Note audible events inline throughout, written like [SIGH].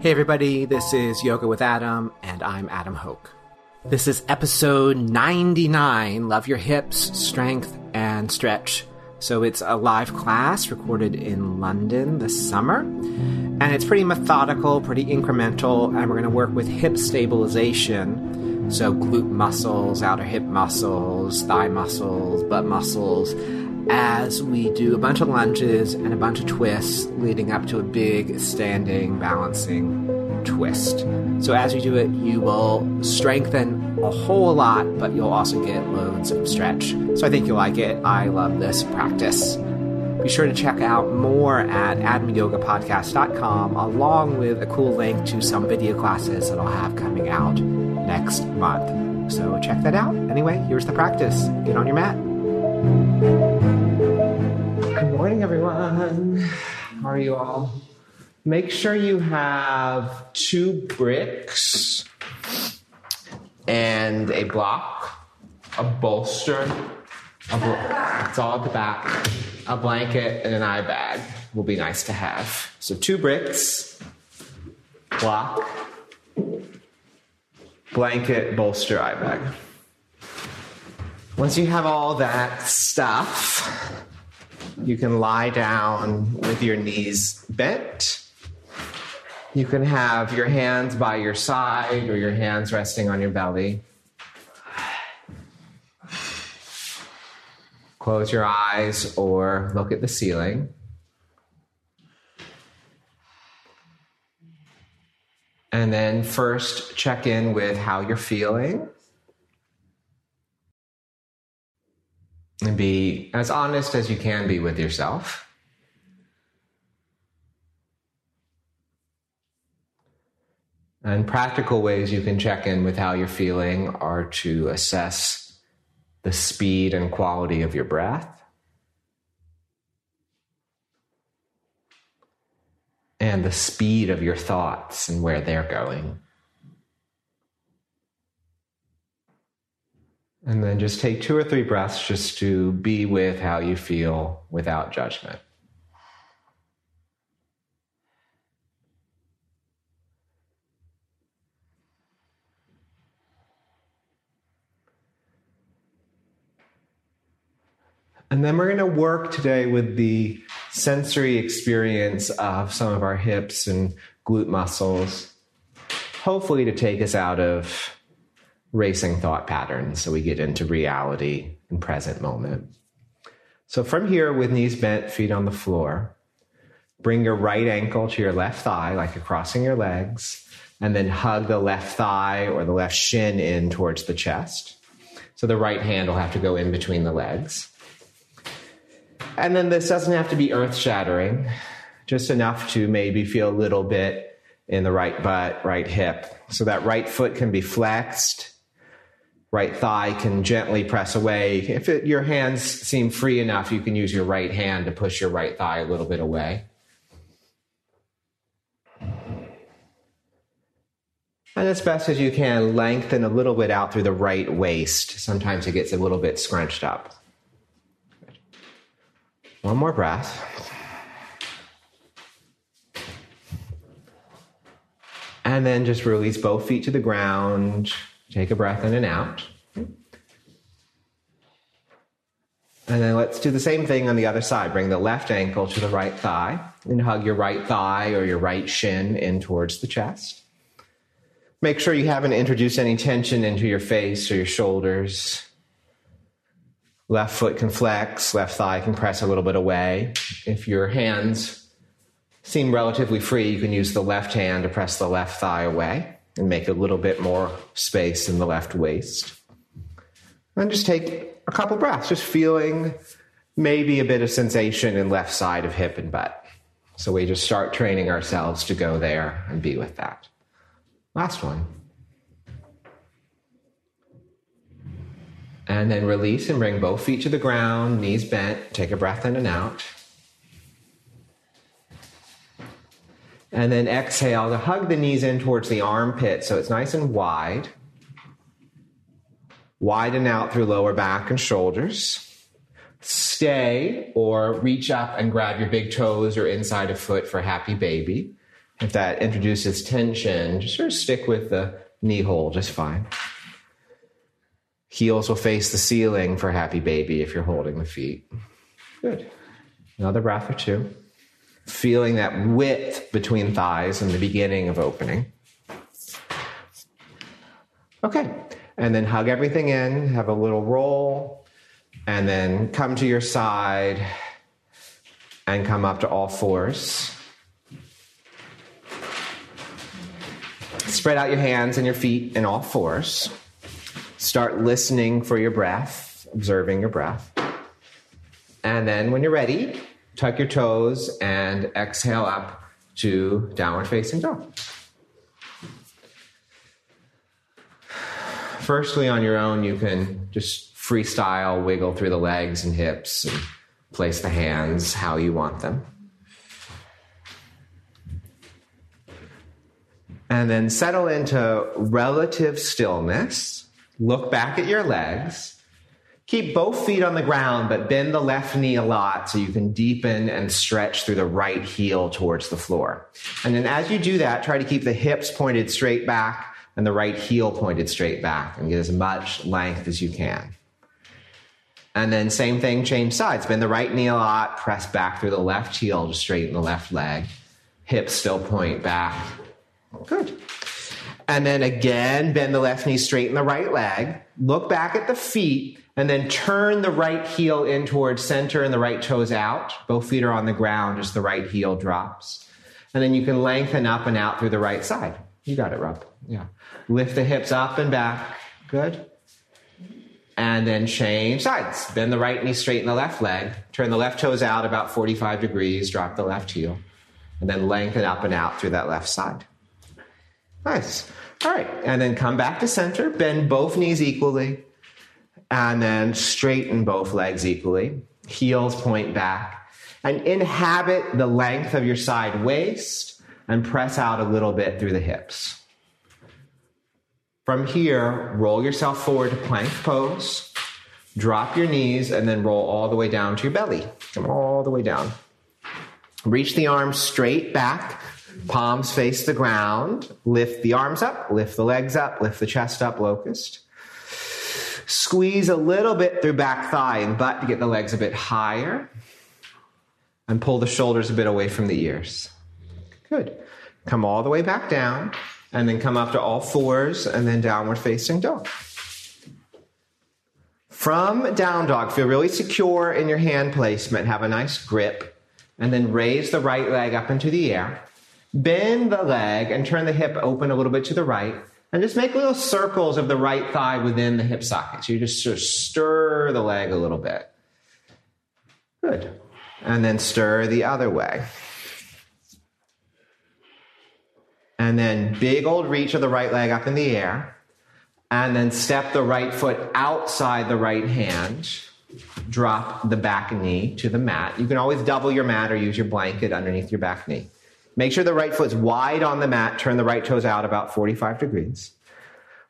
Hey, everybody, this is Yoga with Adam, and I'm Adam Hoke. This is episode 99 Love Your Hips, Strength, and Stretch. So, it's a live class recorded in London this summer, and it's pretty methodical, pretty incremental, and we're going to work with hip stabilization. So, glute muscles, outer hip muscles, thigh muscles, butt muscles, as we do a bunch of lunges and a bunch of twists leading up to a big standing balancing twist. So as you do it, you will strengthen a whole lot, but you'll also get loads of stretch. So I think you'll like it. I love this practice. Be sure to check out more at adamyogapodcast.com along with a cool link to some video classes that I'll have coming out next month. So check that out. Anyway, here's the practice. Get on your mat. Good morning, everyone. How are you all? Make sure you have two bricks and a block, a bolster, a bl- it's all at the back, a blanket, and an eye bag will be nice to have. So, two bricks, block, blanket, bolster, eye bag. Once you have all that stuff, you can lie down with your knees bent. You can have your hands by your side or your hands resting on your belly. Close your eyes or look at the ceiling. And then first check in with how you're feeling. And be as honest as you can be with yourself. And practical ways you can check in with how you're feeling are to assess the speed and quality of your breath. And the speed of your thoughts and where they're going. And then just take two or three breaths just to be with how you feel without judgment. And then we're going to work today with the sensory experience of some of our hips and glute muscles, hopefully to take us out of racing thought patterns so we get into reality and present moment. So from here, with knees bent, feet on the floor, bring your right ankle to your left thigh, like you're crossing your legs, and then hug the left thigh or the left shin in towards the chest. So the right hand will have to go in between the legs. And then this doesn't have to be earth shattering, just enough to maybe feel a little bit in the right butt, right hip. So that right foot can be flexed right thigh can gently press away. If it, your hands seem free enough, you can use your right hand to push your right thigh a little bit away. And as best as you can, lengthen a little bit out through the right waist. Sometimes it gets a little bit scrunched up. One more breath. And then just release both feet to the ground. Take a breath in and out. And then let's do the same thing on the other side. Bring the left ankle to the right thigh and hug your right thigh or your right shin in towards the chest. Make sure you haven't introduced any tension into your face or your shoulders. Left foot can flex, left thigh can press a little bit away. If your hands seem relatively free, you can use the left hand to press the left thigh away and make a little bit more space in the left waist. And just take a couple breaths, just feeling maybe a bit of sensation in left side of hip and butt. So we just start training ourselves to go there and be with that. Last one. And then release and bring both feet to the ground, knees bent. Take a breath in and out. And then exhale to hug the knees in towards the armpit so it's nice and wide. Widen out through lower back and shoulders. Stay or reach up and grab your big toes or inside a foot for happy baby. If that introduces tension, just sort of stick with the knee hole just fine. Heels will face the ceiling for happy baby if you're holding the feet. Good. Another breath or two. Feeling that width between thighs in the beginning of opening. Okay. And then hug everything in, have a little roll, and then come to your side and come up to all fours. Spread out your hands and your feet in all fours. Start listening for your breath, observing your breath. And then when you're ready, tuck your toes and exhale up to downward facing dog. Firstly, on your own, you can just freestyle wiggle through the legs and hips and place the hands how you want them. And then settle into relative stillness. Look back at your legs. Keep both feet on the ground, but bend the left knee a lot so you can deepen and stretch through the right heel towards the floor. And then as you do that, try to keep the hips pointed straight back and the right heel pointed straight back and get as much length as you can. And then same thing, change sides. Bend the right knee a lot, press back through the left heel to straighten the left leg. Hips still point back. Good. And then again, bend the left knee, straighten the right leg. Look back at the feet and then turn the right heel in towards center and the right toes out. Both feet are on the ground, as the right heel drops. And then you can lengthen up and out through the right side. You got it, Rob. Yeah. Lift the hips up and back. Good and then change sides. Bend the right knee, straighten the left leg, turn the left toes out about 45 degrees, drop the left heel, and then lengthen up and out through that left side. Nice. All right, and then come back to center, bend both knees equally, and then straighten both legs equally. Heels point back, and inhabit the length of your side waist and press out a little bit through the hips. From here, roll yourself forward to plank pose. Drop your knees and then roll all the way down to your belly. Come all the way down. Reach the arms straight back. Palms face the ground. Lift the arms up. Lift the legs up. Lift the chest up, locust. Squeeze a little bit through back thigh and butt to get the legs a bit higher. And pull the shoulders a bit away from the ears. Good. Come all the way back down and then come up to all fours and then downward facing dog. From down dog, feel really secure in your hand placement, have a nice grip, and then raise the right leg up into the air. Bend the leg and turn the hip open a little bit to the right, and just make little circles of the right thigh within the hip socket. So you just sort of stir the leg a little bit. Good. And then stir the other way. and then big old reach of the right leg up in the air, and then step the right foot outside the right hand. Drop the back knee to the mat. You can always double your mat or use your blanket underneath your back knee. Make sure the right foot's wide on the mat. Turn the right toes out about 45 degrees.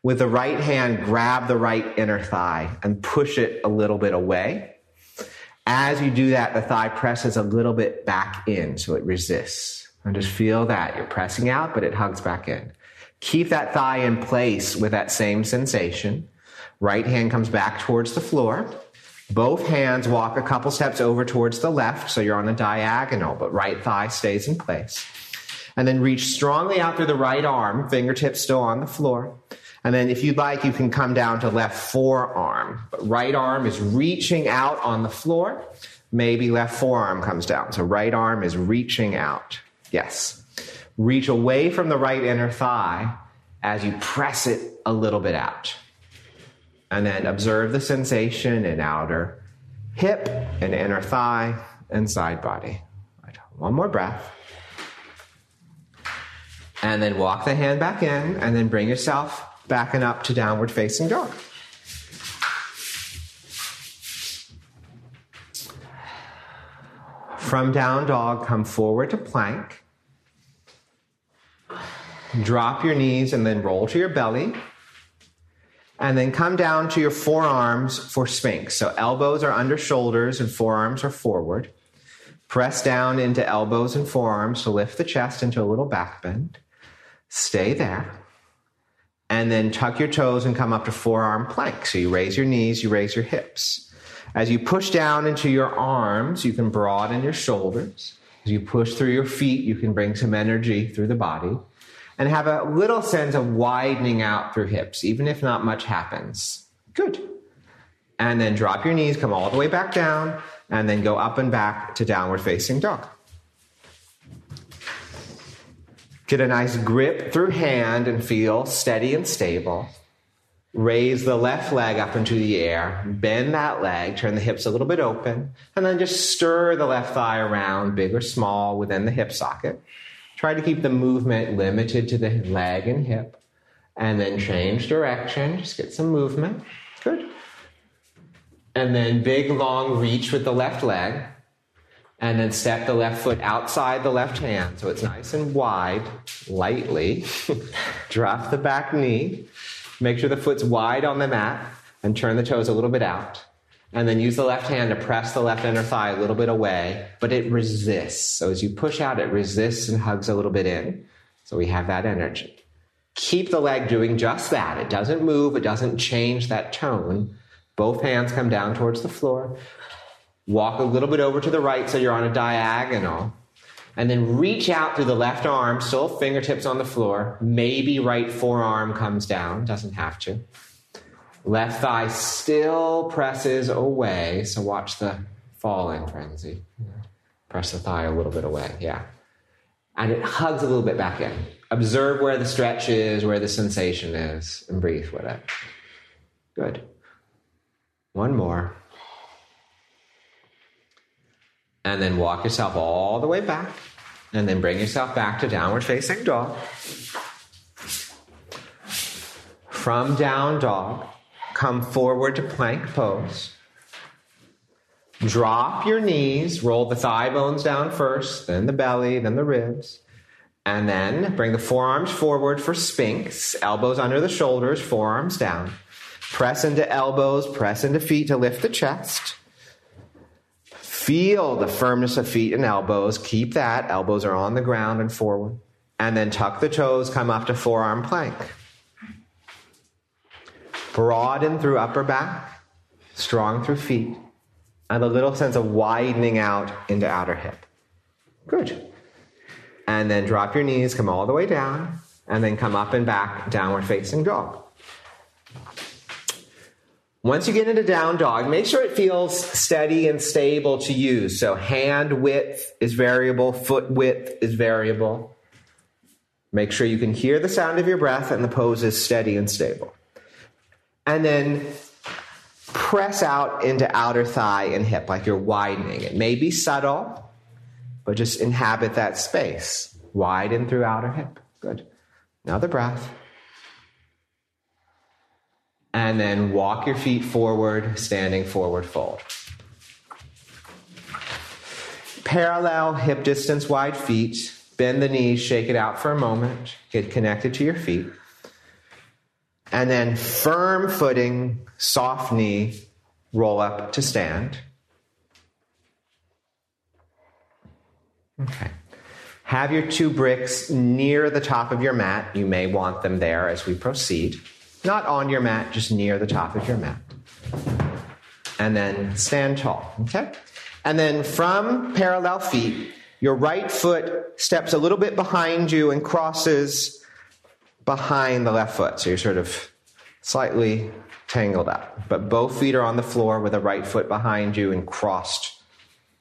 With the right hand, grab the right inner thigh and push it a little bit away. As you do that, the thigh presses a little bit back in so it resists. And just feel that. You're pressing out, but it hugs back in. Keep that thigh in place with that same sensation. Right hand comes back towards the floor. Both hands walk a couple steps over towards the left, so you're on a diagonal, but right thigh stays in place. And then reach strongly out through the right arm, fingertips still on the floor. And then if you'd like, you can come down to left forearm. But right arm is reaching out on the floor. Maybe left forearm comes down. So right arm is reaching out. Yes. Reach away from the right inner thigh as you press it a little bit out. And then observe the sensation in outer hip and inner thigh and side body. One more breath. And then walk the hand back in and then bring yourself back and up to downward facing dog. From down dog, come forward to plank. Drop your knees and then roll to your belly. And then come down to your forearms for Sphinx. So elbows are under shoulders and forearms are forward. Press down into elbows and forearms to lift the chest into a little back bend. Stay there. And then tuck your toes and come up to forearm plank. So you raise your knees, you raise your hips. As you push down into your arms, you can broaden your shoulders. As you push through your feet, you can bring some energy through the body and have a little sense of widening out through hips, even if not much happens. Good. And then drop your knees, come all the way back down, and then go up and back to downward facing dog. Get a nice grip through hand and feel steady and stable. Raise the left leg up into the air, bend that leg, turn the hips a little bit open, and then just stir the left thigh around, big or small, within the hip socket. Try to keep the movement limited to the leg and hip, and then change direction. Just get some movement. Good. And then big long reach with the left leg. And then step the left foot outside the left hand so it's nice and wide, lightly. [LAUGHS] Drop the back knee. Make sure the foot's wide on the mat and turn the toes a little bit out. And then use the left hand to press the left inner thigh a little bit away, but it resists. So as you push out, it resists and hugs a little bit in. So we have that energy. Keep the leg doing just that. It doesn't move, it doesn't change that tone both hands come down towards the floor. Walk a little bit over to the right so you're on a diagonal. And then reach out through the left arm, still fingertips on the floor. Maybe right forearm comes down, doesn't have to. Left thigh still presses away, so watch the falling frenzy. Press the thigh a little bit away, yeah. And it hugs a little bit back in. Observe where the stretch is, where the sensation is, and breathe with it. Good. One more. And then walk yourself all the way back. And then bring yourself back to downward facing dog. From down dog, come forward to plank pose. Drop your knees, roll the thigh bones down first, then the belly, then the ribs. And then bring the forearms forward for Sphinx, elbows under the shoulders, forearms down. Press into elbows, press into feet to lift the chest. Feel the firmness of feet and elbows. Keep that. Elbows are on the ground and forward. And then tuck the toes, come up to forearm plank. Broaden through upper back, strong through feet, and a little sense of widening out into outer hip. Good. And then drop your knees, come all the way down, and then come up and back, downward facing dog. Once you get into down dog, make sure it feels steady and stable to use. So hand width is variable, foot width is variable. Make sure you can hear the sound of your breath and the pose is steady and stable. And then press out into outer thigh and hip like you're widening. It may be subtle, but just inhabit that space. Widen through outer hip. Good. Another breath and then walk your feet forward, standing forward fold. Parallel hip distance wide feet. Bend the knees, shake it out for a moment, get connected to your feet. And then firm footing, soft knee, roll up to stand. Okay. Have your two bricks near the top of your mat. You may want them there as we proceed. Not on your mat, just near the top of your mat. And then stand tall, okay? And then from parallel feet, your right foot steps a little bit behind you and crosses behind the left foot. So you're sort of slightly tangled up. But both feet are on the floor with the right foot behind you and crossed.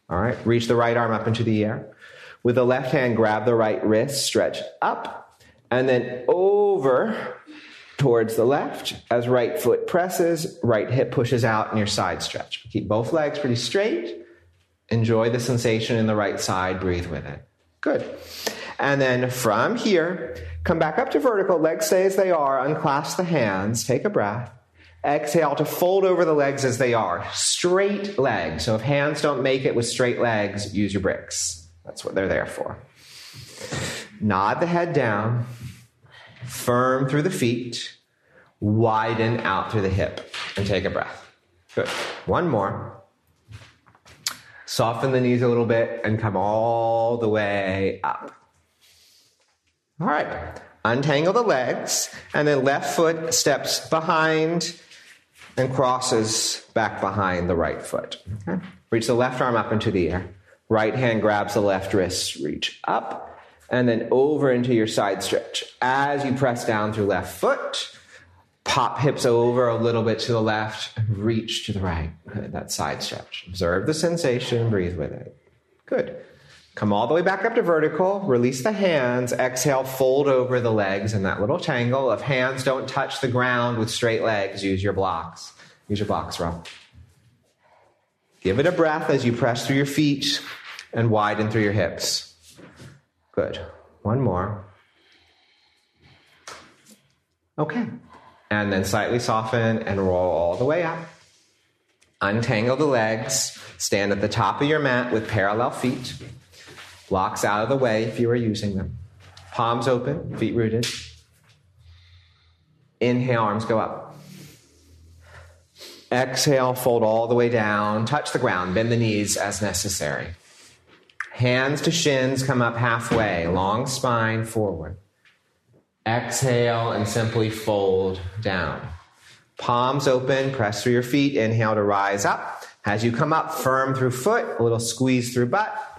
All right, reach the right arm up into the air. With the left hand, grab the right wrist, stretch up, and then over towards the left as right foot presses, right hip pushes out, and your side stretch. Keep both legs pretty straight. Enjoy the sensation in the right side. Breathe with it. Good. And then from here, come back up to vertical. Legs stay as they are. Unclasp the hands. Take a breath. Exhale to fold over the legs as they are. Straight legs. So if hands don't make it with straight legs, use your bricks. That's what they're there for. Nod the head down firm through the feet, widen out through the hip, and take a breath. Good. One more. Soften the knees a little bit and come all the way up. All right. Untangle the legs, and then left foot steps behind and crosses back behind the right foot. Okay. Reach the left arm up into the air. Right hand grabs the left wrist, reach up, and then over into your side stretch. As you press down through left foot, pop hips over a little bit to the left, reach to the right. That side stretch. Observe the sensation, breathe with it. Good. Come all the way back up to vertical, release the hands, exhale, fold over the legs in that little tangle. If hands don't touch the ground with straight legs, use your blocks. Use your blocks, Rob. Give it a breath as you press through your feet and widen through your hips. Good. One more. Okay. And then slightly soften and roll all the way up. Untangle the legs. Stand at the top of your mat with parallel feet. Blocks out of the way if you are using them. Palms open, feet rooted. Inhale, arms go up. Exhale, fold all the way down. Touch the ground, bend the knees as necessary. Hands to shins, come up halfway. Long spine forward. Exhale and simply fold down. Palms open, press through your feet. Inhale to rise up. As you come up, firm through foot, a little squeeze through butt,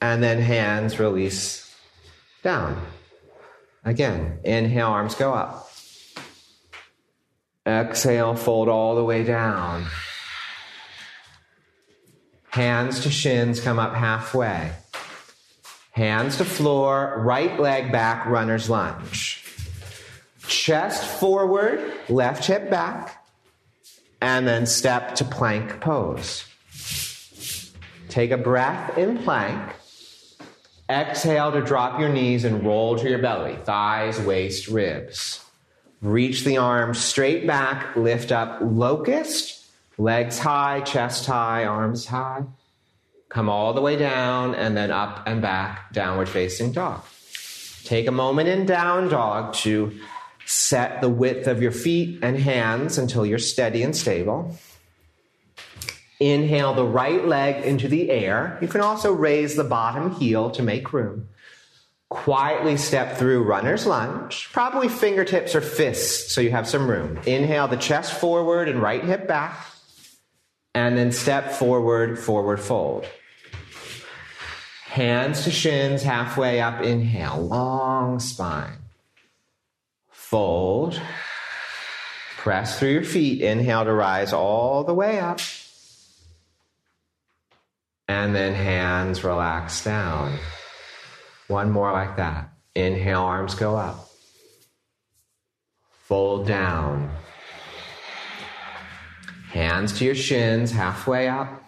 and then hands release down. Again, inhale, arms go up. Exhale, fold all the way down. Hands to shins, come up halfway. Hands to floor, right leg back, runner's lunge. Chest forward, left hip back, and then step to plank pose. Take a breath in plank. Exhale to drop your knees and roll to your belly, thighs, waist, ribs. Reach the arms straight back, lift up locust, legs high, chest high, arms high. Come all the way down and then up and back, downward facing dog. Take a moment in down dog to set the width of your feet and hands until you're steady and stable. Inhale the right leg into the air. You can also raise the bottom heel to make room. Quietly step through runner's lunge, probably fingertips or fists so you have some room. Inhale the chest forward and right hip back, and then step forward, forward fold. Hands to shins, halfway up, inhale, long spine. Fold. Press through your feet, inhale to rise all the way up. And then hands relax down. One more like that. Inhale, arms go up. Fold down. Hands to your shins, halfway up.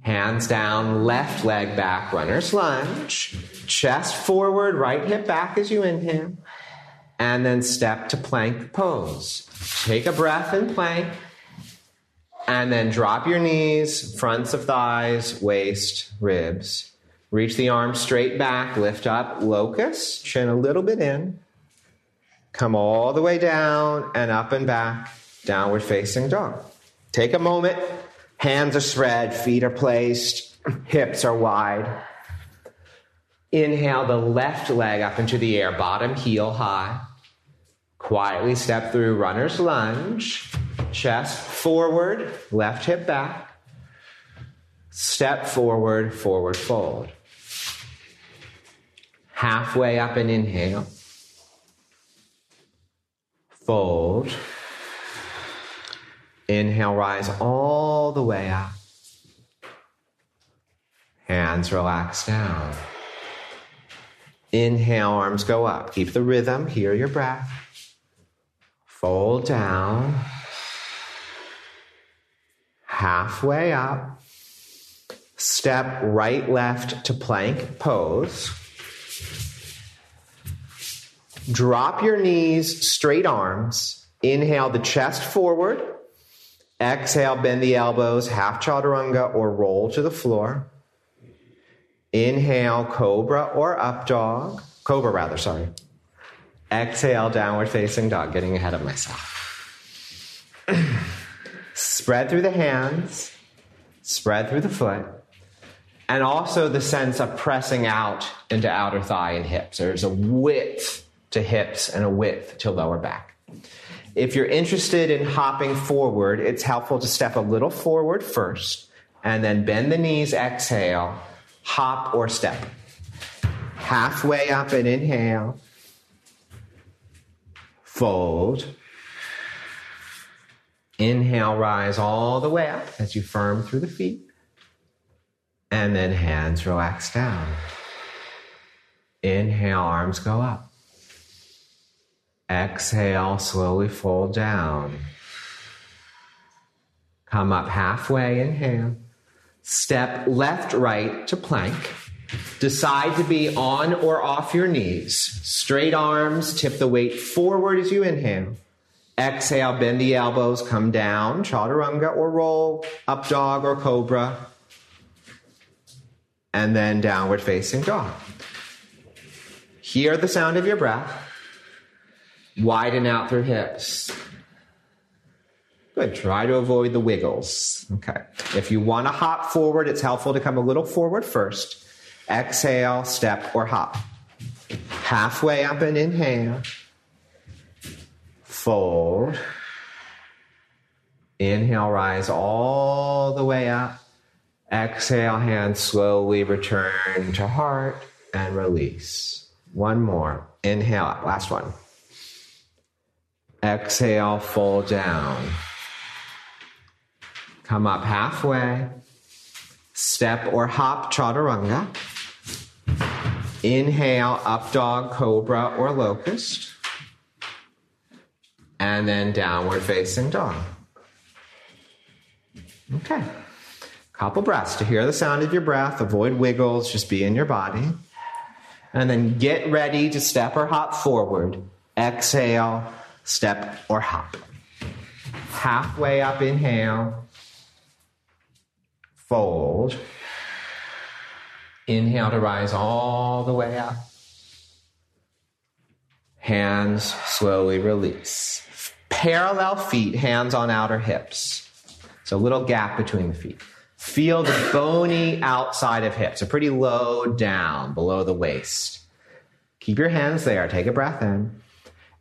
Hands down, left leg back, runner's lunge. Chest forward, right hip back as you inhale. And then step to plank pose. Take a breath in plank. And then drop your knees, fronts of thighs, waist, ribs. Reach the arms straight back, lift up, locust, chin a little bit in. Come all the way down and up and back, downward facing dog. Take a moment, hands are spread, feet are placed, [CLEARS THROAT] hips are wide. Inhale the left leg up into the air, bottom heel high. Quietly step through runner's lunge, chest forward, left hip back. Step forward, forward fold halfway up and inhale. Fold. Inhale, rise all the way up. Hands relax down. Inhale, arms go up. Keep the rhythm. Hear your breath. Fold down. Halfway up. Step right, left to plank pose. Drop your knees, straight arms. Inhale the chest forward. Exhale, bend the elbows, half chaturanga or roll to the floor. Inhale, cobra or up dog. Cobra, rather, sorry. Exhale, downward facing dog, getting ahead of myself. Spread through the hands. spread through the foot, and also the sense of pressing out into outer thigh and hips. There's a width to hips and a width to lower back. If you're interested in hopping forward, it's helpful to step a little forward first and then bend the knees, exhale, hop or step. Halfway up and inhale, fold. Inhale, rise all the way up as you firm through the feet. And then hands relax down. Inhale, arms go up. Exhale, slowly fold down. Come up halfway, inhale. Step left, right to plank. Decide to be on or off your knees. Straight arms, tip the weight forward as you inhale. Exhale, bend the elbows, come down, chaturanga or roll, up dog or cobra, and then downward facing dog. Hear the sound of your breath. Widen out through hips. Good. Try to avoid the wiggles. Okay. If you want to hop forward, it's helpful to come a little forward first. Exhale, step, or hop. Halfway up and inhale. Fold. Inhale, rise all the way up. Exhale, hands slowly return to heart and release. One more. Inhale, last one. Exhale, fold down. Come up halfway. Step or hop chaturanga. Inhale, up dog, cobra, or locust. And then downward facing dog. Okay. Couple breaths to hear the sound of your breath. Avoid wiggles, just be in your body. And then get ready to step or hop forward. Exhale, step or hop. Halfway up, inhale. Fold. Inhale to rise all the way up. Hands slowly release. Parallel feet, hands on outer hips. So a little gap between the feet. Feel the bony outside of hips, a pretty low down below the waist. Keep your hands there. Take a breath in.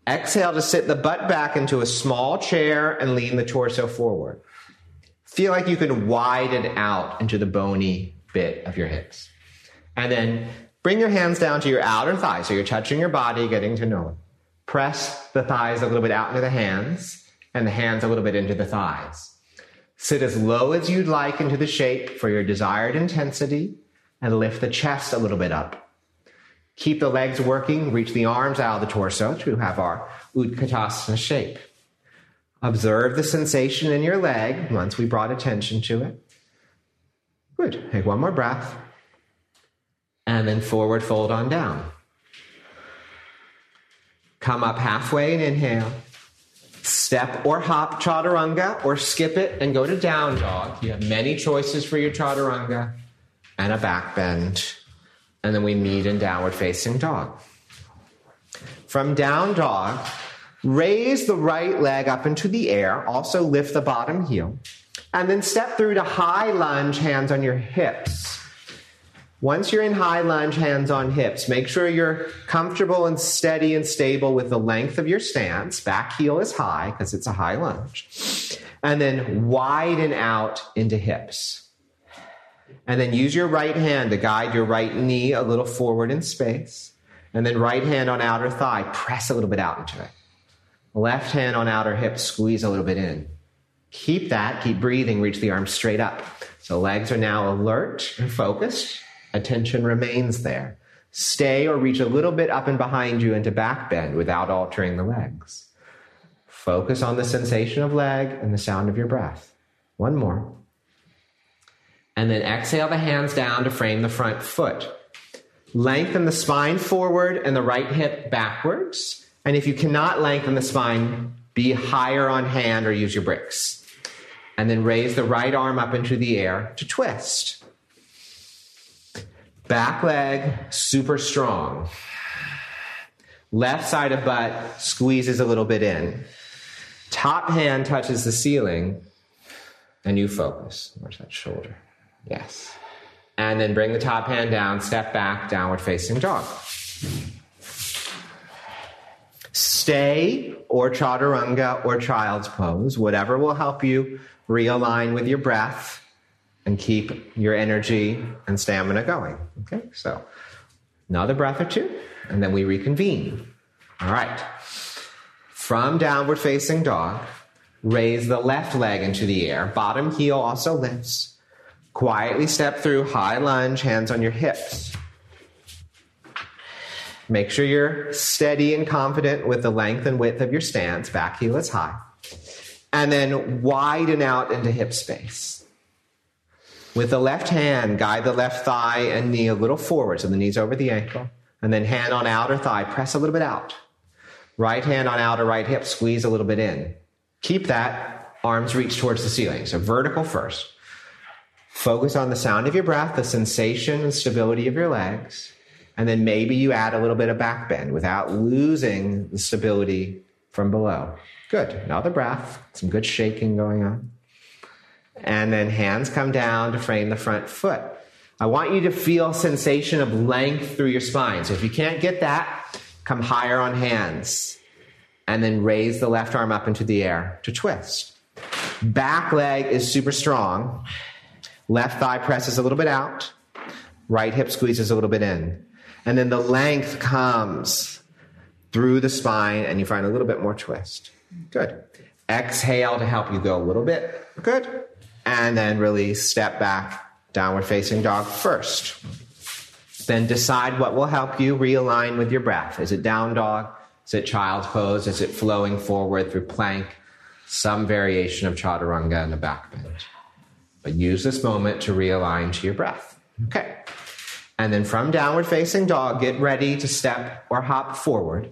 Exhale to sit the butt back into a small chair and lean the torso forward. Feel like you can widen out into the bony bit of your hips. And then bring your hands down to your outer thighs. So you're touching your body, getting to know it. Press the thighs a little bit out into the hands and the hands a little bit into the thighs. Sit as low as you'd like into the shape for your desired intensity and lift the chest a little bit up. Keep the legs working, reach the arms out of the torso to have our Utkatasana shape. Observe the sensation in your leg once we brought attention to it. Good. Take one more breath. And then forward fold on down. Come up halfway and inhale. Step or hop chaturanga or skip it and go to down dog. You have many choices for your chaturanga and a back bend and then we meet in downward facing dog. From down dog, raise the right leg up into the air, also lift the bottom heel, and then step through to high lunge, hands on your hips. Once you're in high lunge, hands on hips, make sure you're comfortable and steady and stable with the length of your stance. Back heel is high because it's a high lunge. And then widen out into hips. And then use your right hand to guide your right knee a little forward in space. And then right hand on outer thigh, press a little bit out into it. Left hand on outer hip, squeeze a little bit in. Keep that, keep breathing, reach the arms straight up. So legs are now alert and focused. Attention remains there. Stay or reach a little bit up and behind you into back bend without altering the legs. Focus on the sensation of leg and the sound of your breath. One more. And then exhale the hands down to frame the front foot. Lengthen the spine forward and the right hip backwards. And if you cannot lengthen the spine, be higher on hand or use your bricks. And then raise the right arm up into the air to twist. Back leg, super strong. Left side of butt squeezes a little bit in. Top hand touches the ceiling And you focus. Where's that shoulder? Yes. And then bring the top hand down, step back, downward facing dog. Stay or chaturanga or child's pose, whatever will help you realign with your breath and keep your energy and stamina going. Okay, so another breath or two, and then we reconvene. All right. From downward facing dog, raise the left leg into the air. Bottom heel also lifts. Quietly step through high lunge, hands on your hips. Make sure you're steady and confident with the length and width of your stance. Back heel is high. And then widen out into hip space. With the left hand, guide the left thigh and knee a little forward, so the knee's over the ankle. And then hand on outer thigh, press a little bit out. Right hand on outer right hip, squeeze a little bit in. Keep that, arms reach towards the ceiling. So vertical first. Focus on the sound of your breath, the sensation and stability of your legs. And then maybe you add a little bit of back bend without losing the stability from below. Good. Another breath. Some good shaking going on. And then hands come down to frame the front foot. I want you to feel sensation of length through your spine. So if you can't get that, come higher on hands. And then raise the left arm up into the air to twist. Back leg is super strong. Left thigh presses a little bit out. Right hip squeezes a little bit in. And then the length comes through the spine and you find a little bit more twist. Good. Exhale to help you go a little bit. Good. And then release, step back, downward facing dog first. Then decide what will help you realign with your breath. Is it down dog? Is it child's pose? Is it flowing forward through plank? Some variation of chaturanga and a back bend. But use this moment to realign to your breath. Okay. And then from downward facing dog, get ready to step or hop forward.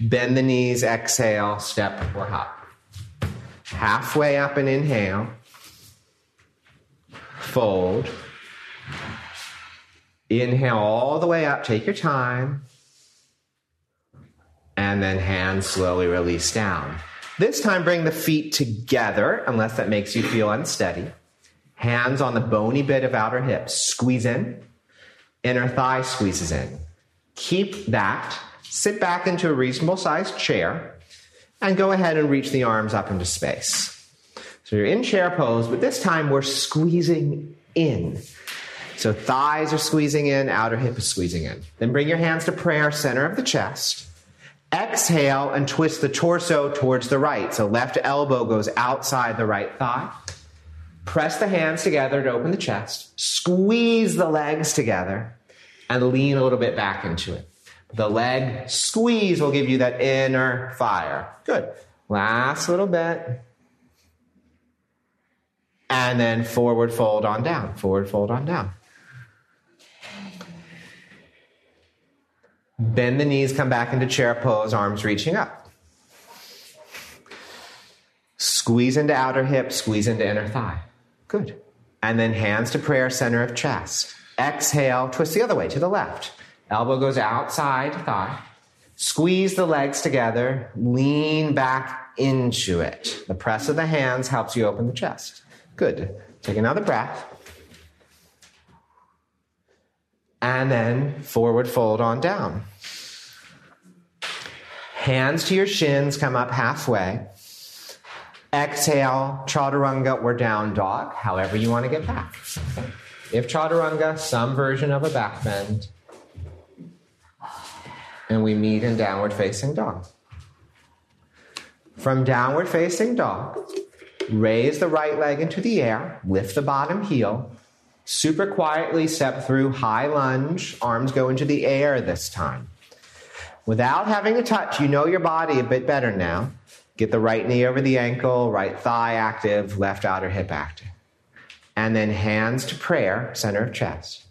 Bend the knees, exhale, step or hop. Halfway up and inhale. Fold. Inhale all the way up, take your time. And then hands slowly release down. This time, bring the feet together, unless that makes you feel unsteady. Hands on the bony bit of outer hips. Squeeze in. Inner thigh squeezes in. Keep that. Sit back into a reasonable sized chair and go ahead and reach the arms up into space. So you're in chair pose, but this time we're squeezing in. So thighs are squeezing in, outer hip is squeezing in. Then bring your hands to prayer, center of the chest. Exhale and twist the torso towards the right. So left elbow goes outside the right thigh. Press the hands together to open the chest. Squeeze the legs together and lean a little bit back into it. The leg squeeze will give you that inner fire. Good. Last little bit. And then forward fold on down. Forward fold on down. Bend the knees, come back into chair pose, arms reaching up. Squeeze into outer hip, squeeze into inner thigh. Good. And then hands to prayer, center of chest. Exhale, twist the other way to the left. Elbow goes outside thigh. Squeeze the legs together, lean back into it. The press of the hands helps you open the chest. Good. Take another breath. And then forward fold on down. Hands to your shins, come up halfway. Exhale, chaturanga or down dog, however you want to get back. If chaturanga, some version of a back bend. And we meet in downward facing dog. From downward facing dog, raise the right leg into the air, lift the bottom heel, super quietly step through high lunge, arms go into the air this time. Without having to touch, you know your body a bit better now. Get the right knee over the ankle, right thigh active, left outer hip active. And then hands to prayer, center of chest.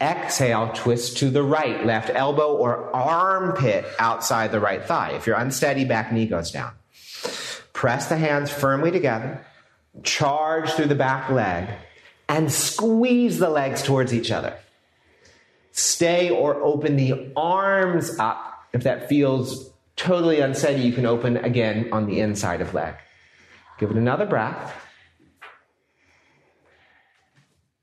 Exhale, twist to the right, left elbow or armpit outside the right thigh. If you're unsteady, back knee goes down. Press the hands firmly together, charge through the back leg, and squeeze the legs towards each other. Stay or open the arms up. If that feels totally unsteady, you can open again on the inside of leg. Give it another breath.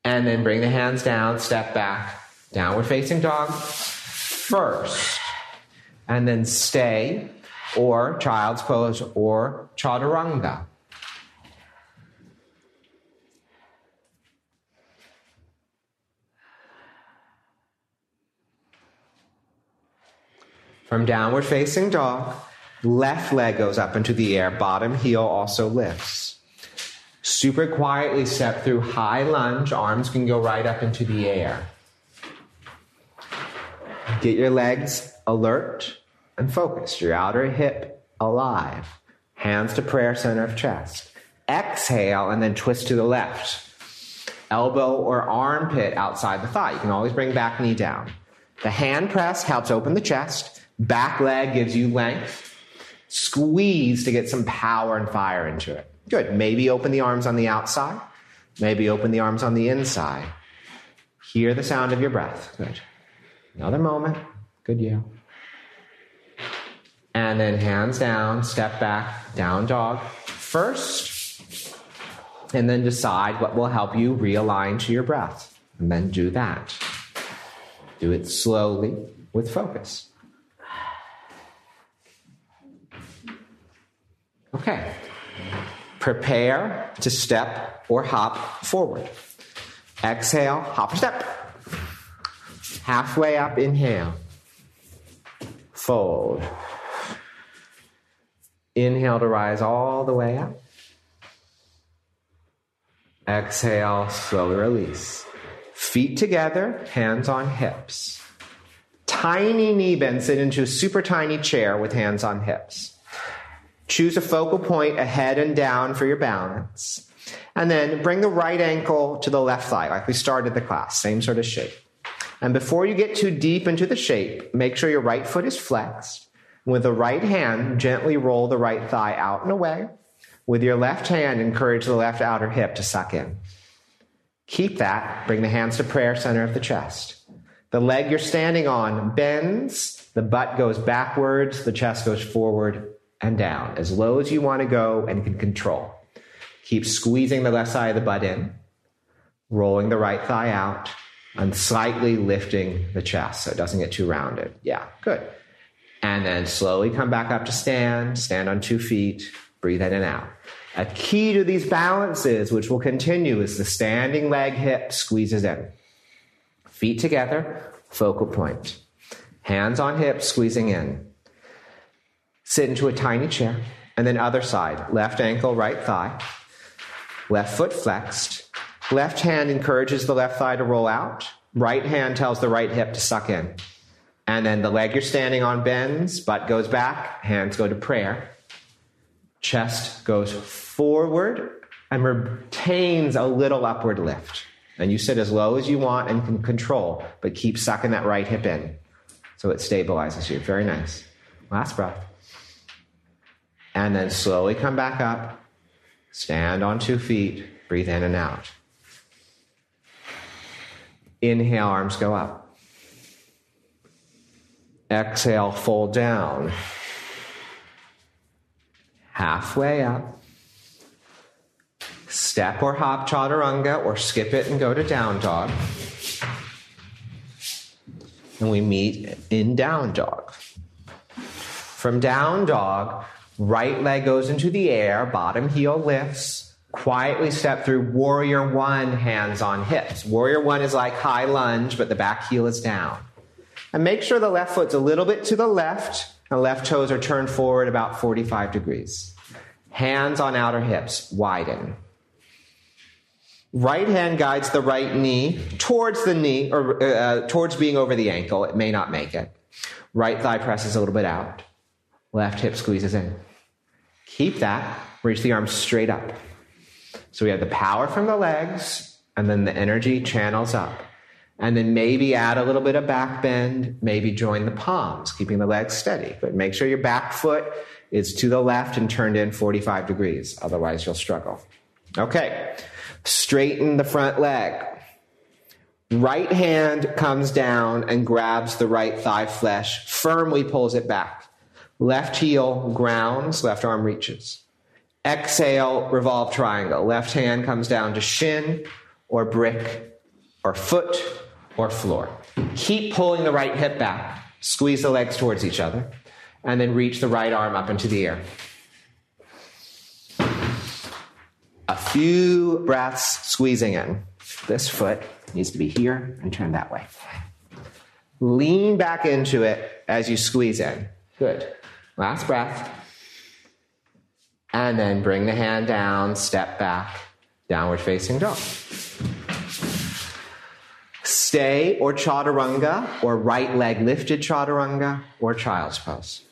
And then bring the hands down, step back, downward facing dog first. And then stay or child's pose or chaturanga. From downward facing dog, left leg goes up into the air, bottom heel also lifts. Super quietly step through high lunge, arms can go right up into the air. Get your legs alert and focused, your outer hip alive. Hands to prayer center of chest. Exhale and then twist to the left. Elbow or armpit outside the thigh. You can always bring back knee down. The hand press helps open the chest. Back leg gives you length. Squeeze to get some power and fire into it. Good. Maybe open the arms on the outside. Maybe open the arms on the inside. Hear the sound of your breath. Good. Another moment. Good, you. And then hands down, step back, down dog first. And then decide what will help you realign to your breath. And then do that. Do it slowly with focus. Okay. Prepare to step or hop forward. Exhale, hop or step. Halfway up, inhale. Fold. Inhale to rise all the way up. Exhale, slowly release. Feet together, hands on hips. Tiny knee bend, sit into a super tiny chair with hands on hips. Choose a focal point ahead and down for your balance. And then bring the right ankle to the left thigh, like we started the class, same sort of shape. And before you get too deep into the shape, make sure your right foot is flexed. With the right hand, gently roll the right thigh out and away. With your left hand, encourage the left outer hip to suck in. Keep that. Bring the hands to prayer center of the chest. The leg you're standing on bends, the butt goes backwards, the chest goes forward, and down, as low as you want to go and can control. Keep squeezing the left side of the butt in, rolling the right thigh out, and slightly lifting the chest so it doesn't get too rounded. Yeah, good. And then slowly come back up to stand, stand on two feet, breathe in and out. A key to these balances, which will continue, is the standing leg hip squeezes in. Feet together, focal point. Hands on hips, squeezing in. Sit into a tiny chair. And then other side, left ankle, right thigh. Left foot flexed. Left hand encourages the left thigh to roll out. Right hand tells the right hip to suck in. And then the leg you're standing on bends, butt goes back, hands go to prayer. Chest goes forward and retains a little upward lift. And you sit as low as you want and can control, but keep sucking that right hip in so it stabilizes you. Very nice. Last breath. And then slowly come back up. Stand on two feet. Breathe in and out. Inhale, arms go up. Exhale, fold down. Halfway up. Step or hop chaturanga or skip it and go to down dog. And we meet in down dog. From down dog, Right leg goes into the air, bottom heel lifts. Quietly step through warrior one, hands on hips. Warrior one is like high lunge, but the back heel is down. And make sure the left foot's a little bit to the left, and left toes are turned forward about 45 degrees. Hands on outer hips, widen. Right hand guides the right knee towards the knee, or uh, towards being over the ankle. It may not make it. Right thigh presses a little bit out. Left hip squeezes in. Keep that. Reach the arms straight up. So we have the power from the legs, and then the energy channels up. And then maybe add a little bit of back bend, maybe join the palms, keeping the legs steady. But make sure your back foot is to the left and turned in 45 degrees. Otherwise, you'll struggle. Okay. Straighten the front leg. Right hand comes down and grabs the right thigh flesh, firmly pulls it back. Left heel grounds, left arm reaches. Exhale, revolve triangle. Left hand comes down to shin or brick or foot or floor. Keep pulling the right hip back. Squeeze the legs towards each other. And then reach the right arm up into the air. A few breaths squeezing in. This foot needs to be here and turn that way. Lean back into it as you squeeze in. Good. Last breath. And then bring the hand down, step back, downward facing dog. Stay or chaturanga, or right leg lifted chaturanga, or child's pose.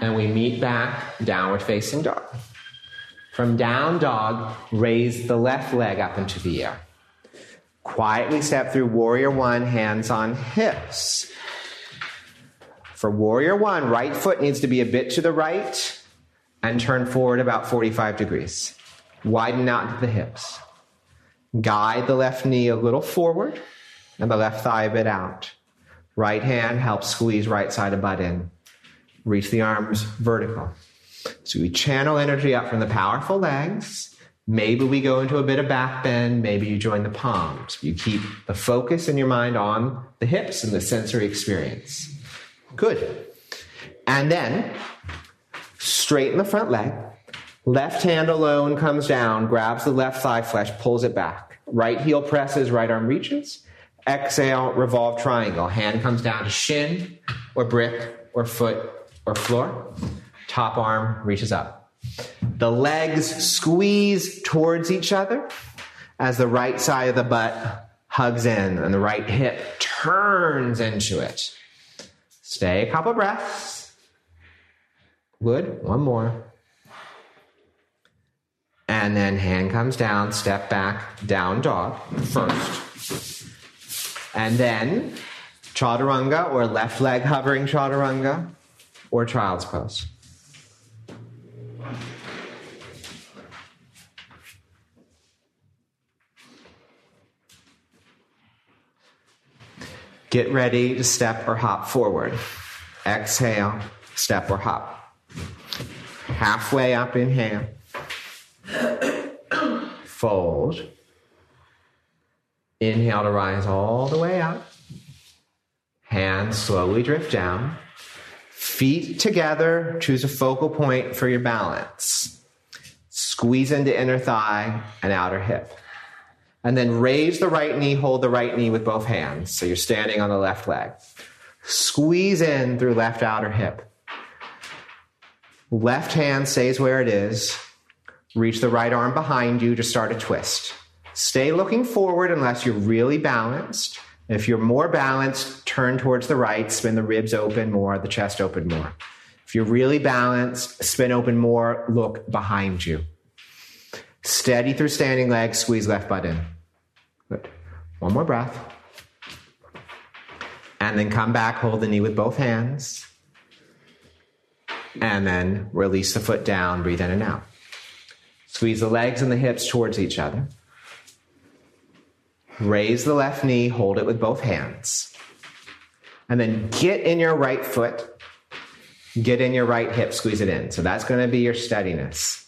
And we meet back, downward facing dog. From down dog, raise the left leg up into the air. Quietly step through warrior one, hands on hips. For warrior one, right foot needs to be a bit to the right and turn forward about 45 degrees. Widen out the hips. Guide the left knee a little forward and the left thigh a bit out. Right hand helps squeeze right side of butt in. Reach the arms vertical. So we channel energy up from the powerful legs. Maybe we go into a bit of back bend. Maybe you join the palms. You keep the focus in your mind on the hips and the sensory experience. Good. And then straighten the front leg. Left hand alone comes down, grabs the left thigh flesh, pulls it back. Right heel presses, right arm reaches. Exhale, revolve triangle. Hand comes down to shin or brick or foot or floor. Top arm reaches up. The legs squeeze towards each other as the right side of the butt hugs in and the right hip turns into it. Stay a couple breaths. Good. One more. And then hand comes down, step back, down dog first. And then chaturanga or left leg hovering chaturanga or child's pose. Get ready to step or hop forward. Exhale, step or hop. Halfway up, inhale. Fold. Inhale to rise all the way up. Hands slowly drift down. Feet together, choose a focal point for your balance. Squeeze into inner thigh and outer hip. And then raise the right knee, hold the right knee with both hands. So you're standing on the left leg. Squeeze in through left outer hip. Left hand stays where it is. Reach the right arm behind you to start a twist. Stay looking forward unless you're really balanced. If you're more balanced, turn towards the right, spin the ribs open more, the chest open more. If you're really balanced, spin open more, look behind you. Steady through standing legs, squeeze left butt in. Good. One more breath. And then come back, hold the knee with both hands. And then release the foot down, breathe in and out. Squeeze the legs and the hips towards each other. Raise the left knee, hold it with both hands. And then get in your right foot, get in your right hip, squeeze it in. So that's going to be your steadiness.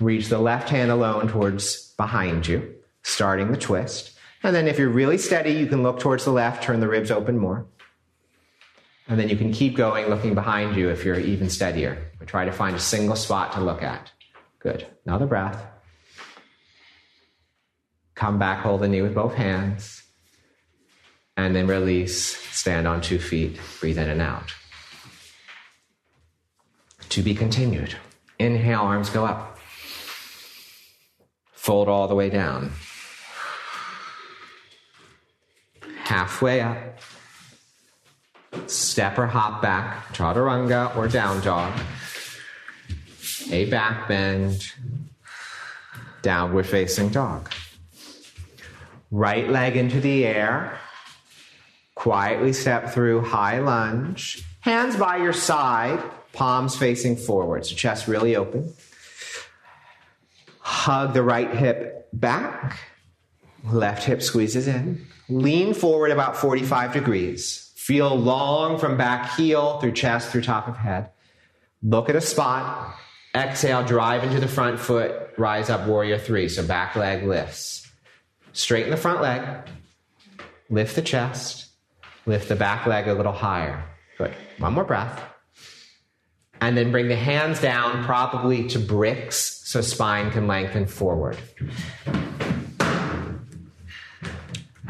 Reach the left hand alone towards behind you, starting the twist. And then if you're really steady, you can look towards the left, turn the ribs open more. And then you can keep going looking behind you if you're even steadier. Or try to find a single spot to look at. Good. Another breath. Come back, hold the knee with both hands. And then release, stand on two feet, breathe in and out. To be continued. Inhale, arms go up. Fold all the way down. Halfway up. Step or hop back, chaturanga or down dog. A back bend, downward facing dog. Right leg into the air. Quietly step through high lunge. Hands by your side, palms facing forward, so chest really open. Hug the right hip back. Left hip squeezes in. Lean forward about 45 degrees. Feel long from back heel through chest through top of head. Look at a spot Exhale, drive into the front foot, rise up, warrior three. So back leg lifts. Straighten the front leg, lift the chest, lift the back leg a little higher. Good. One more breath. And then bring the hands down, probably to bricks, so spine can lengthen forward.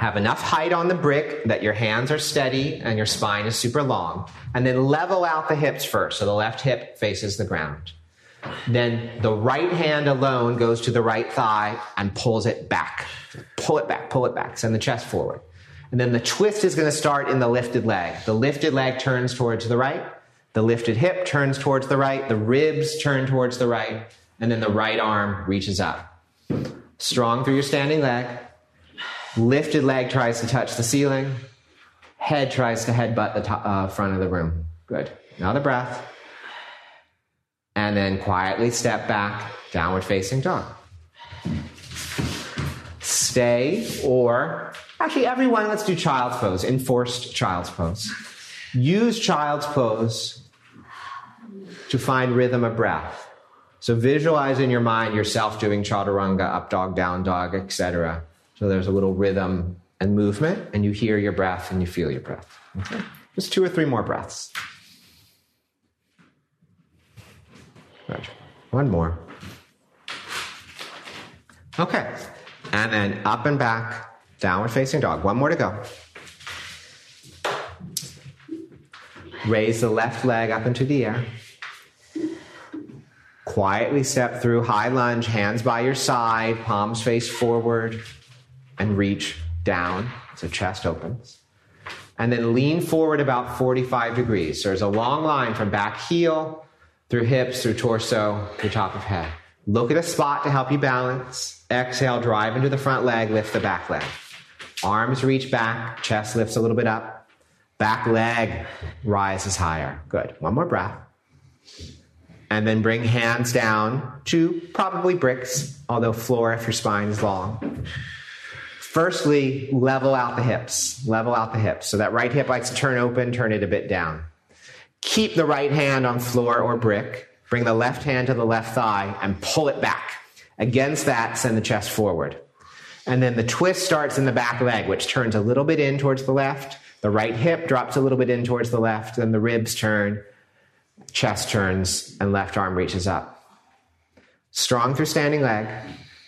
Have enough height on the brick that your hands are steady and your spine is super long. And then level out the hips first, so the left hip faces the ground. Then the right hand alone goes to the right thigh and pulls it back. Pull it back, pull it back, send the chest forward. And then the twist is going to start in the lifted leg. The lifted leg turns towards the right. The lifted hip turns towards the right. The ribs turn towards the right. And then the right arm reaches up. Strong through your standing leg. Lifted leg tries to touch the ceiling. Head tries to headbutt the top, uh, front of the room. Good. Another breath and then quietly step back, downward facing dog. Stay, or actually, everyone, let's do child's pose, enforced child's pose. Use child's pose to find rhythm of breath. So visualize in your mind yourself doing chaturanga, up dog, down dog, etc. So there's a little rhythm and movement, and you hear your breath and you feel your breath. Okay? Just two or three more breaths. Good. One more. Okay. And then up and back, downward facing dog. One more to go. Raise the left leg up into the air. Quietly step through high lunge, hands by your side, palms face forward, and reach down so chest opens. And then lean forward about 45 degrees. So there's a long line from back heel through hips, through torso, through top of head. Look at a spot to help you balance. Exhale, drive into the front leg, lift the back leg. Arms reach back, chest lifts a little bit up. Back leg rises higher. Good. One more breath. And then bring hands down to probably bricks, although floor if your spine is long. Firstly, level out the hips. Level out the hips. So that right hip likes to turn open, turn it a bit down. Keep the right hand on floor or brick. Bring the left hand to the left thigh and pull it back. Against that, send the chest forward. And then the twist starts in the back leg, which turns a little bit in towards the left. The right hip drops a little bit in towards the left. Then the ribs turn, chest turns, and left arm reaches up. Strong through standing leg.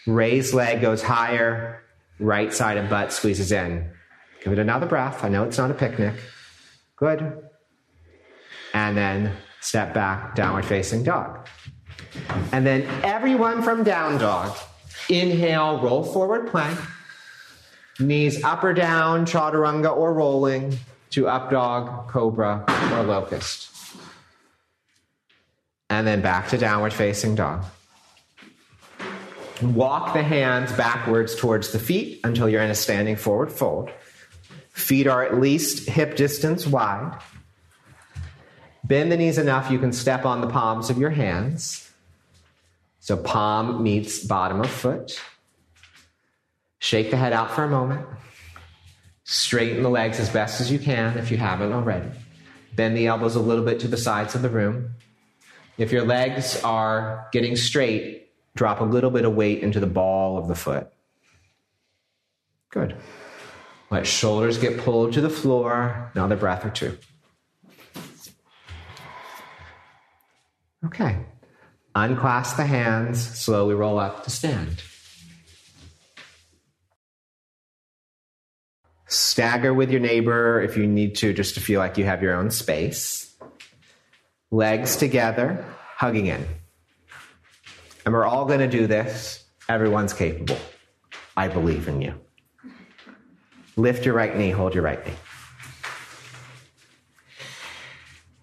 Raised leg goes higher. Right side of butt squeezes in. Give it another breath. I know it's not a picnic. Good and then step back, downward facing dog. And then everyone from down dog, inhale, roll forward plank, knees up or down, chaturanga or rolling to up dog, cobra, or locust. And then back to downward facing dog. Walk the hands backwards towards the feet until you're in a standing forward fold. Feet are at least hip distance wide. Bend the knees enough you can step on the palms of your hands. So palm meets bottom of foot. Shake the head out for a moment. Straighten the legs as best as you can if you haven't already. Bend the elbows a little bit to the sides of the room. If your legs are getting straight, drop a little bit of weight into the ball of the foot. Good. Let shoulders get pulled to the floor. Another breath or two. Okay. Unclasp the hands, slowly roll up to stand. Stagger with your neighbor if you need to, just to feel like you have your own space. Legs together, hugging in. And we're all going to do this. Everyone's capable. I believe in you. Lift your right knee, hold your right knee.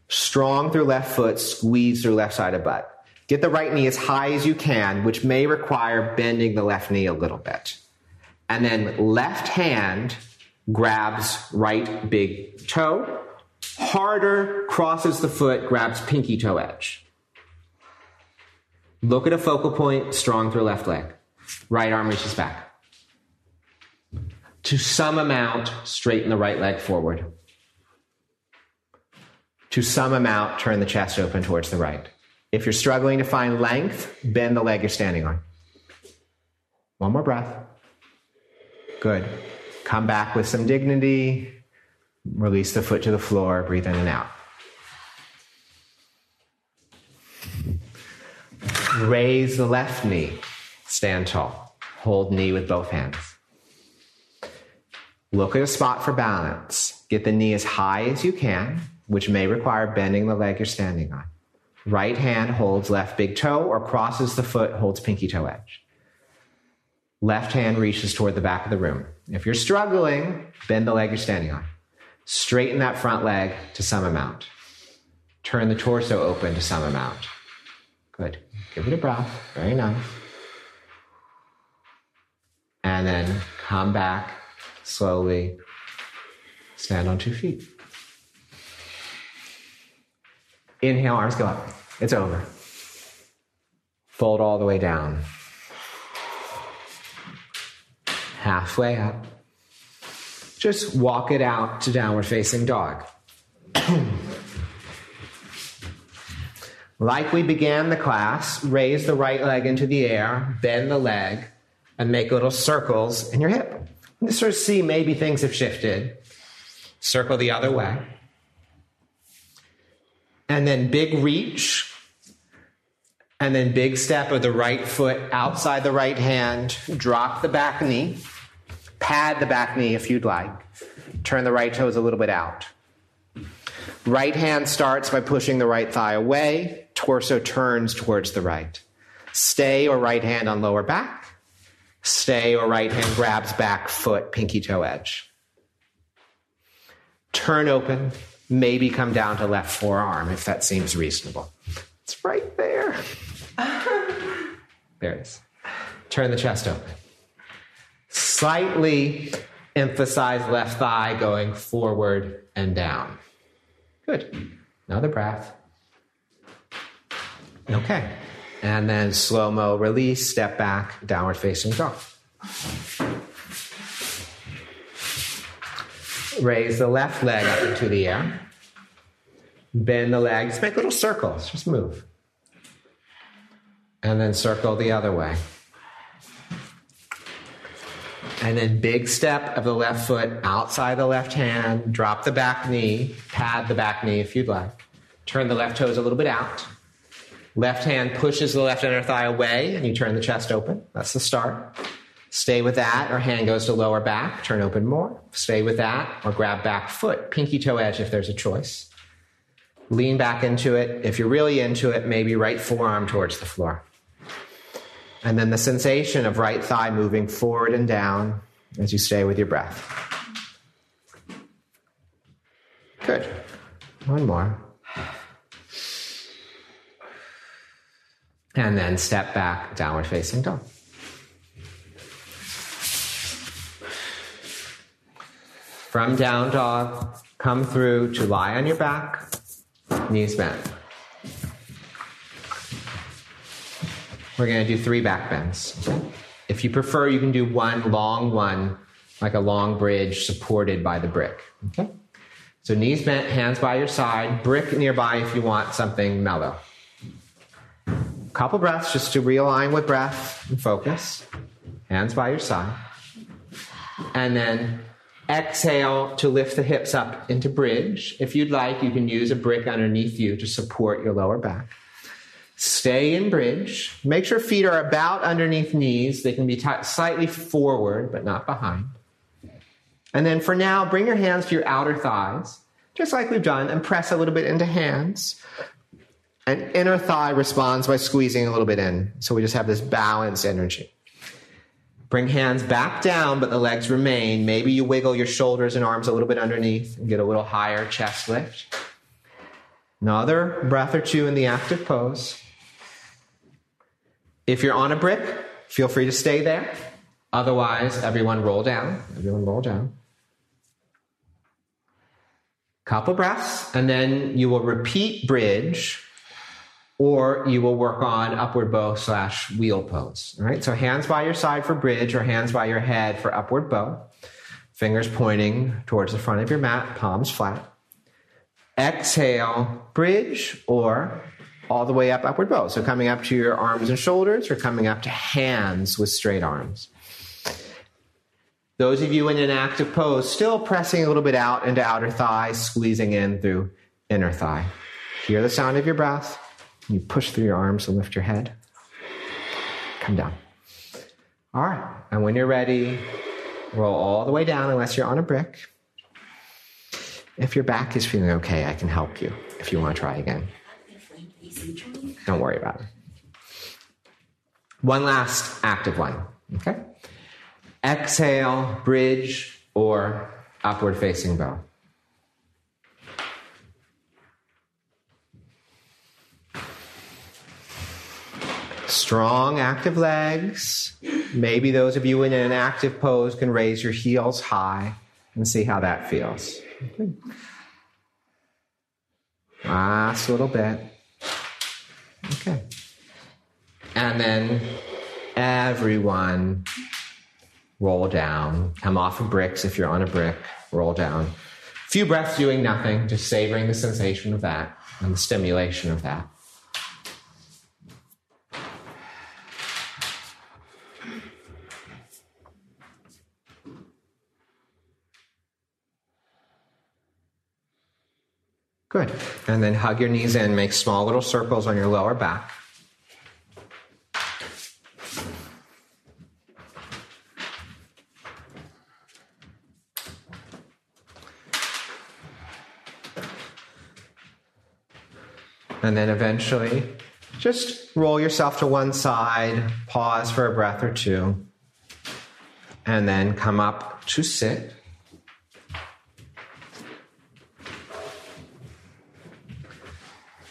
Strong through left foot, squeeze through left side of butt. Get the right knee as high as you can, which may require bending the left knee a little bit. And then left hand grabs right big toe. Harder crosses the foot, grabs pinky toe edge. Look at a focal point, strong through left leg. Right arm reaches back. To some amount, straighten the right leg forward to some amount, turn the chest open towards the right. If you're struggling to find length, bend the leg you're standing on. One more breath. Good. Come back with some dignity. Release the foot to the floor. Breathe in and out. Raise the left knee. Stand tall. Hold knee with both hands. Look at a spot for balance. Get the knee as high as you can, which may require bending the leg you're standing on. Right hand holds left big toe or crosses the foot, holds pinky toe edge. Left hand reaches toward the back of the room. If you're struggling, bend the leg you're standing on. Straighten that front leg to some amount. Turn the torso open to some amount. Good. Give it a breath. Very nice. And then come back slowly. Stand on two feet. Inhale, arms go up. It's over. Fold all the way down. Halfway up. Just walk it out to downward facing dog. [CLEARS THROAT] like we began the class, raise the right leg into the air, bend the leg, and make little circles in your hip. And sort of see maybe things have shifted. Circle the other way and then big reach, and then big step of the right foot outside the right hand, drop the back knee, pad the back knee if you'd like, turn the right toes a little bit out. Right hand starts by pushing the right thigh away, torso turns towards the right. Stay or right hand on lower back. Stay or right hand grabs back foot, pinky toe edge. Turn open, maybe come down to left forearm if that seems reasonable. It's right there. [LAUGHS] there it is. Turn the chest open. Slightly emphasize left thigh going forward and down. Good. Another breath. Okay. And then slow mo release, step back, downward facing dog. Raise the left leg up into the air. Bend the legs, make little circles, just move. And then circle the other way. And then big step of the left foot outside the left hand, drop the back knee, pad the back knee if you'd like. Turn the left toes a little bit out. Left hand pushes the left inner thigh away and you turn the chest open. That's the start. Stay with that, or hand goes to lower back, turn open more. Stay with that, or grab back foot, pinky toe edge if there's a choice. Lean back into it. If you're really into it, maybe right forearm towards the floor. And then the sensation of right thigh moving forward and down as you stay with your breath. Good. One more. And then step back, downward facing dog. From down dog, come through to lie on your back, knees bent. We're going to do three back bends. If you prefer, you can do one long one, like a long bridge supported by the brick. Okay? So knees bent, hands by your side, brick nearby if you want something mellow. Couple breaths just to realign with breath and focus. Hands by your side. And then Exhale to lift the hips up into bridge. If you'd like, you can use a brick underneath you to support your lower back. Stay in bridge. Make sure feet are about underneath knees. They can be t- slightly forward, but not behind. And then for now, bring your hands to your outer thighs, just like we've done, and press a little bit into hands. And inner thigh responds by squeezing a little bit in. So we just have this balanced energy. Bring hands back down, but the legs remain. Maybe you wiggle your shoulders and arms a little bit underneath and get a little higher chest lift. Another breath or two in the active pose. If you're on a brick, feel free to stay there. Otherwise, everyone roll down. Everyone roll down. Couple breaths, and then you will repeat bridge or you will work on upward bow slash wheel pose. All right. So hands by your side for bridge or hands by your head for upward bow. Fingers pointing towards the front of your mat, palms flat. Exhale, bridge or all the way up, upward bow. So coming up to your arms and shoulders or coming up to hands with straight arms. Those of you in an active pose, still pressing a little bit out into outer thigh, squeezing in through inner thigh. Hear the sound of your breath. You push through your arms and lift your head. Come down. All right. And when you're ready, roll all the way down unless you're on a brick. If your back is feeling okay, I can help you if you want to try again. Don't worry about it. One last active one. Okay? Exhale, bridge, or upward facing bow. Strong, active legs. Maybe those of you in an active pose can raise your heels high and see how that feels. Last little bit. Okay. And then everyone roll down. Come off of bricks if you're on a brick, roll down. Few breaths doing nothing, just savoring the sensation of that and the stimulation of that. Good. And then hug your knees in, make small little circles on your lower back. And then eventually, just roll yourself to one side, pause for a breath or two, and then come up to sit.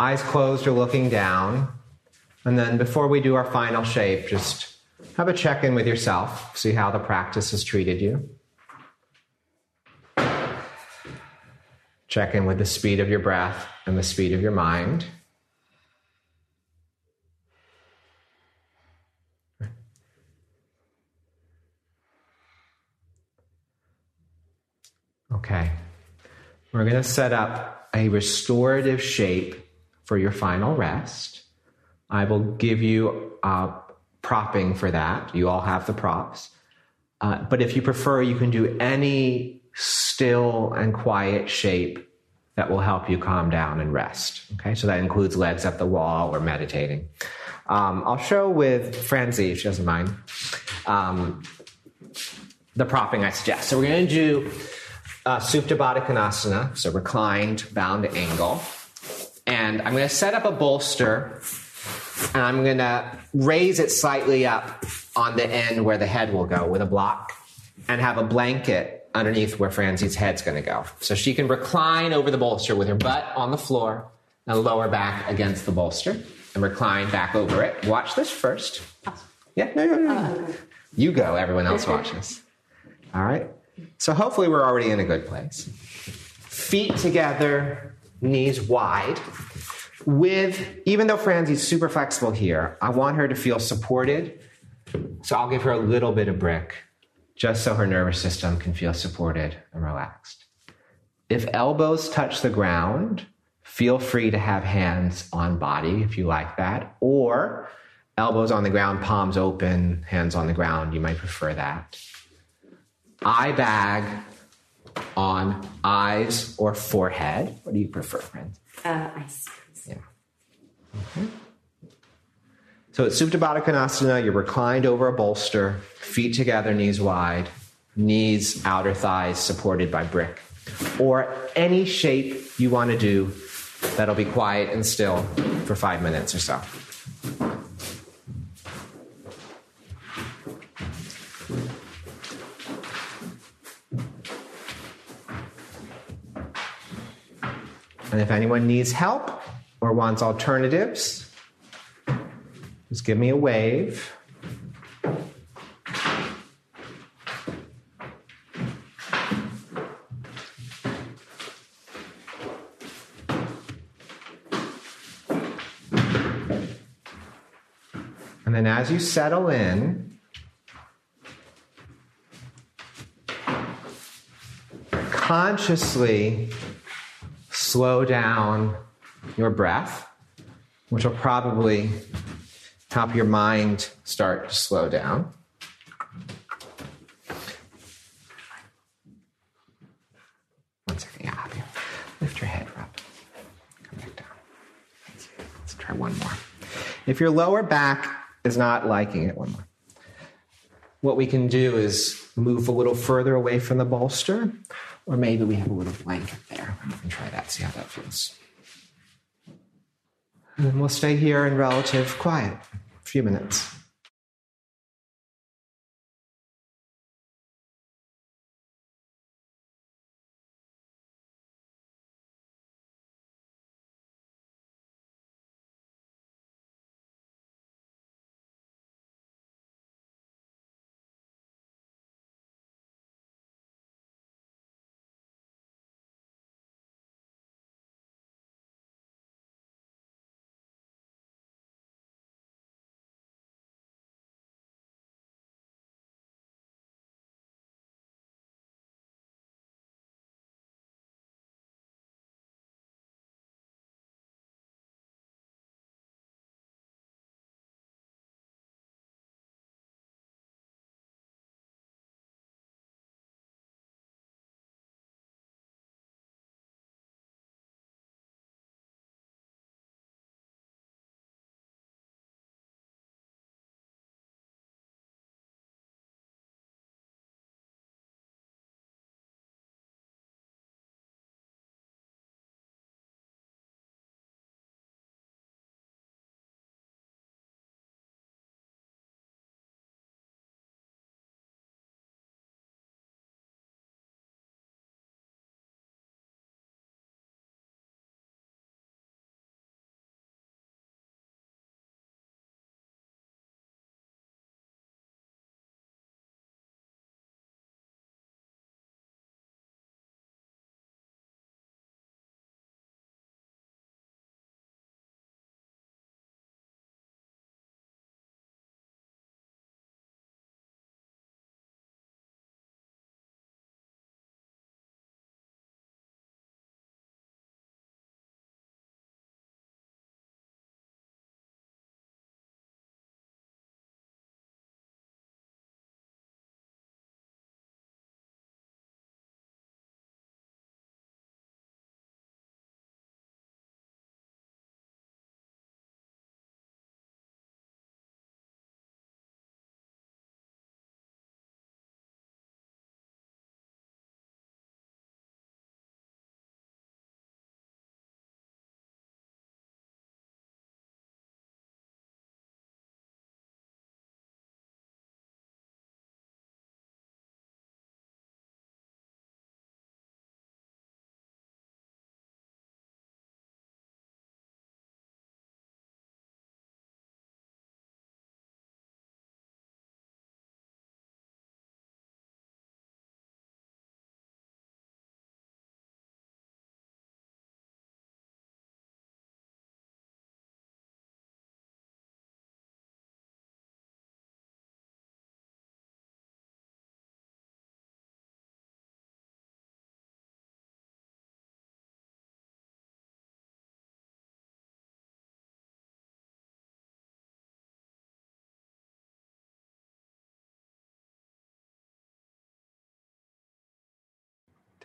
Eyes closed or looking down. And then before we do our final shape, just have a check in with yourself, see how the practice has treated you. Check in with the speed of your breath and the speed of your mind. Okay. We're going to set up a restorative shape for your final rest. I will give you uh, propping for that. You all have the props. Uh, but if you prefer, you can do any still and quiet shape that will help you calm down and rest. Okay, so that includes legs up the wall or meditating. Um, I'll show with Franzi, if she doesn't mind, um, the propping I suggest. So we're going to do uh, Supta Baddha Konasana, so reclined, bound angle. And I'm going to set up a bolster and I'm going to raise it slightly up on the end where the head will go with a block and have a blanket underneath where Franzi's head's going to go. So she can recline over the bolster with her butt on the floor and lower back against the bolster and recline back over it. Watch this first. Yeah, no, no, no. You go, everyone else watches. All right. So hopefully we're already in a good place. Feet together, knees wide. With, even though Franzi's super flexible here, I want her to feel supported. So I'll give her a little bit of brick just so her nervous system can feel supported and relaxed. If elbows touch the ground, feel free to have hands on body if you like that, or elbows on the ground, palms open, hands on the ground. You might prefer that eye bag on eyes or forehead. What do you prefer, Franzi? Uh, eyes. Okay. So it's Supta Baddha Konasana. You're reclined over a bolster, feet together, knees wide, knees, outer thighs supported by brick. Or any shape you want to do that'll be quiet and still for five minutes or so. And if anyone needs help or wants alternatives, just give me a wave. And then as you settle in, consciously slow down your breath. which will probably help your mind start to slow down. One second, yeah, up here. Lift your head up. Come back down. Let's try one more. If your lower back is not liking it, one more. What we can do is move a little further away from the bolster, or maybe we have a little blanket there. We can try that, see how that feels. And we'll stay here in relative quiet, a few minutes.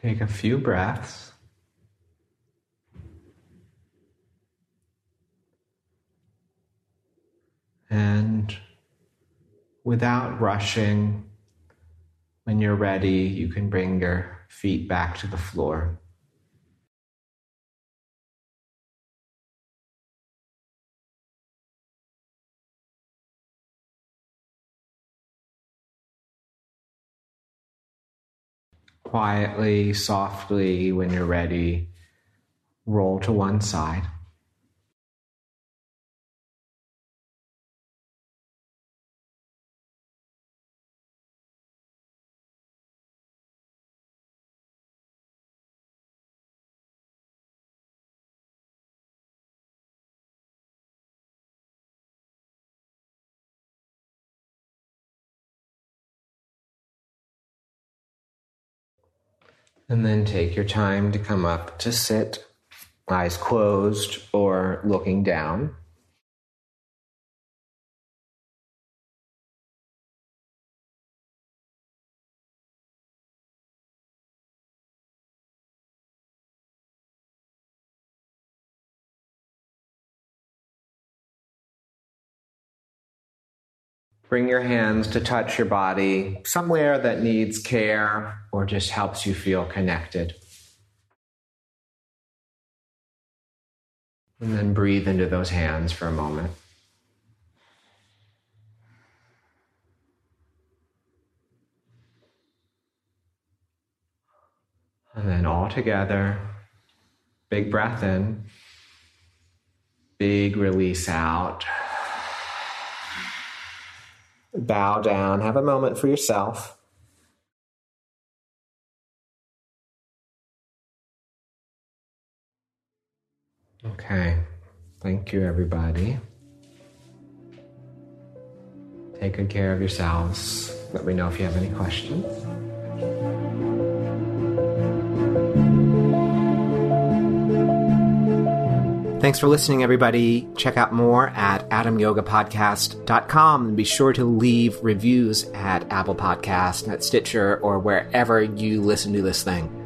Take a few breaths. And without rushing, when you're ready, you can bring your feet back to the floor. Quietly, softly, when you're ready, roll to one side. And then take your time to come up to sit, eyes closed or looking down. Bring your hands to touch your body somewhere that needs care or just helps you feel connected. And then breathe into those hands for a moment. And then all together, big breath in, big release out. Bow down, have a moment for yourself. Okay, thank you, everybody. Take good care of yourselves. Let me know if you have any questions. Thanks for listening, everybody. Check out more at adamyogapodcast.com and be sure to leave reviews at Apple Podcast, at Stitcher, or wherever you listen to this thing.